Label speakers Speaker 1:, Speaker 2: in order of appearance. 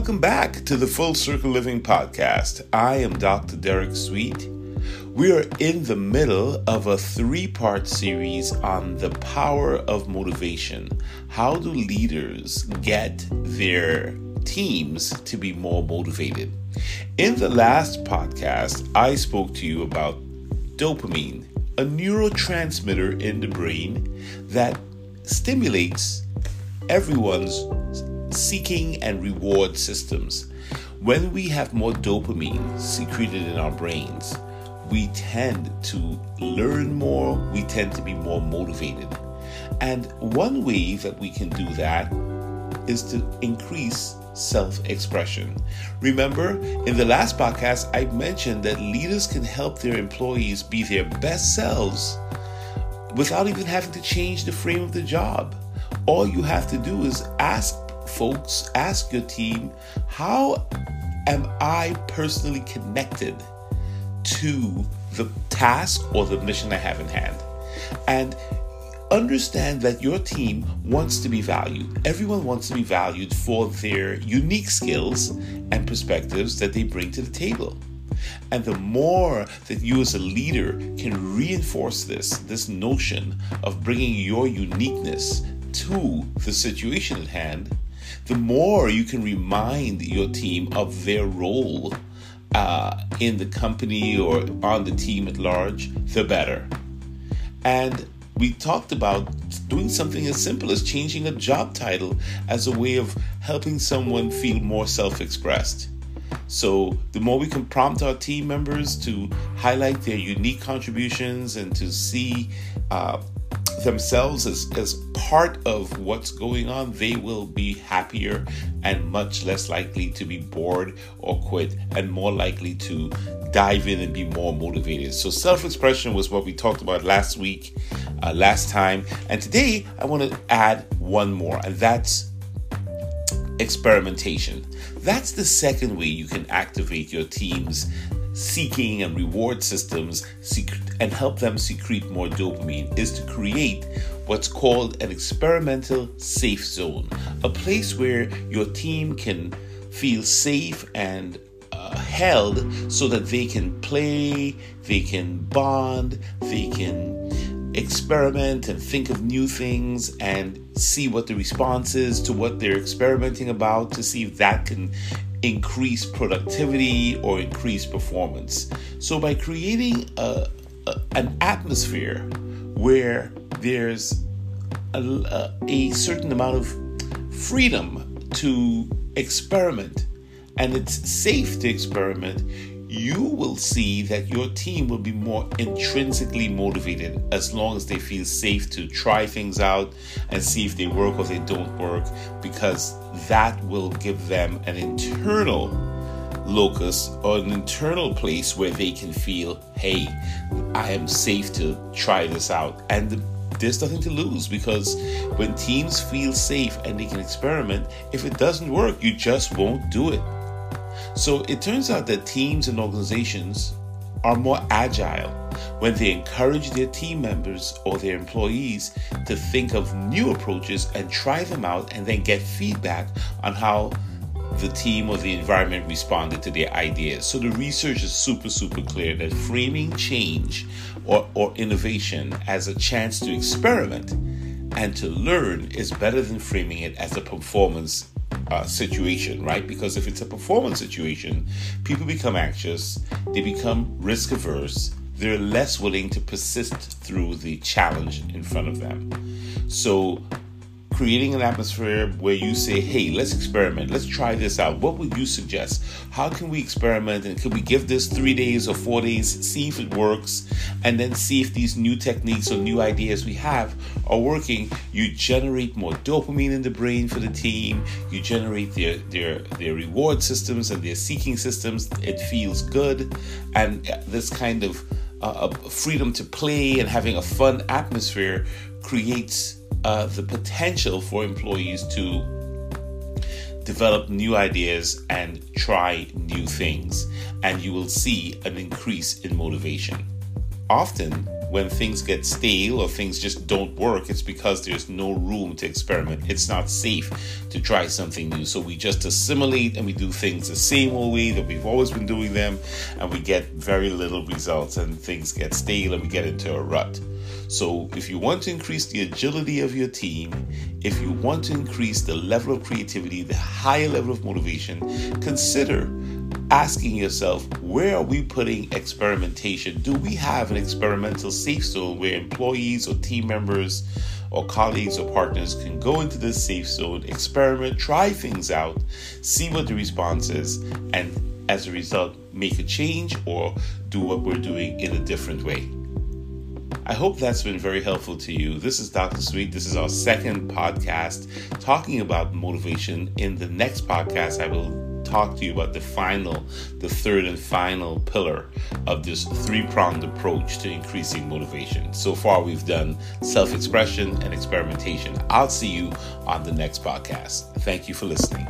Speaker 1: welcome back to the Full Circle Living Podcast. I am Dr. Derek Suite. We are in the middle of a three part series on the power of motivation. How do leaders get their teams to be more motivated? In the last podcast, I spoke to you about dopamine, a neurotransmitter in the brain that stimulates everyone's seeking and reward systems. When we have more dopamine secreted in our brains, we tend to learn more, we tend to be more motivated. And one way that we can do that is to increase self expression. Remember, in the last podcast, I mentioned that leaders can help their employees be their best selves without even having to change the frame of the job. All you have to do is ask folks, ask your team, how am I personally connected to the task or the mission I have in hand? And understand that your team wants to be valued. Everyone wants to be valued for their unique skills and perspectives that they bring to the table. And the more that you as a leader can reinforce this, this notion of bringing your uniqueness to the situation at hand, the more you can remind your team of their role uh, in the company or on the team at large, the better. And we talked about doing something as simple as changing a job title as a way of helping someone feel more self expressed. So, the more we can prompt our team members to highlight their unique contributions and to see uh, themselves as, as part of what's going on, they will be happier and much less likely to be bored or quit and more likely to dive in and be more motivated. So, self expression was what we talked about last week, uh, last time. And today, I want to add one more, and that's experimentation. That's the second way you can activate your team's seeking and reward systems and help them secrete more dopamine is to create what's called an experimental safe zone, a place where your team can feel safe and uh, held so that they can play, they can bond, they can experiment and think of new things and see what the response is to what they're experimenting about to see if that can increase productivity or increase performance. So, by creating a, a an atmosphere where there's a, a certain amount of freedom to experiment and it's safe to experiment, you will see that your team will be more intrinsically motivated as long as they feel safe to try things out and see if they work or they don't work, because that will give them an internal locus or an internal place where they can feel, hey, I am safe to try this out. And there's nothing to lose because when teams feel safe and they can experiment, if it doesn't work, you just won't do it. So it turns out that teams and organizations are more agile when they encourage their team members or their employees to think of new approaches and try them out and then get feedback on how the team or the environment responded to their ideas. So the research is super, super clear that framing change or, or innovation as a chance to experiment and to learn is better than framing it as a performance uh, situation, right? Because if it's a performance situation, people become anxious, they become risk averse, they're less willing to persist through the challenge in front of them. So creating an atmosphere where you say, hey, let's experiment, let's try this out. What would you suggest? How can we experiment and can we give this three days or four days, see if it works, and then see if these new techniques or new ideas we have are working? You generate more dopamine in the brain for the team, you generate their their their reward systems and their seeking systems. It feels good, and this kind of uh, freedom to play and having a fun atmosphere creates uh, the potential for employees to develop new ideas and try new things, and you will see an increase in motivation. Often, when things get stale or things just don't work, it's because there's no room to experiment. It's not safe to try something new. So we just assimilate and we do things the same old way that we've always been doing them, and we get very little results, and things get stale and we get into a rut. So, if you want to increase the agility of your team, if you want to increase the level of creativity, the higher level of motivation, consider asking yourself where are we putting experimentation? Do we have an experimental safe zone where employees or team members or colleagues or partners can go into this safe zone, experiment, try things out, see what the response is, and as a result, make a change or do what we're doing in a different way? I hope that's been very helpful to you. This is Dr. Suite. This is our second podcast talking about motivation. In the next podcast, I will talk to you about the final, the third and final pillar of this three pronged approach to increasing motivation. So far, we've done self expression and experimentation. I'll see you on the next podcast. Thank you for listening.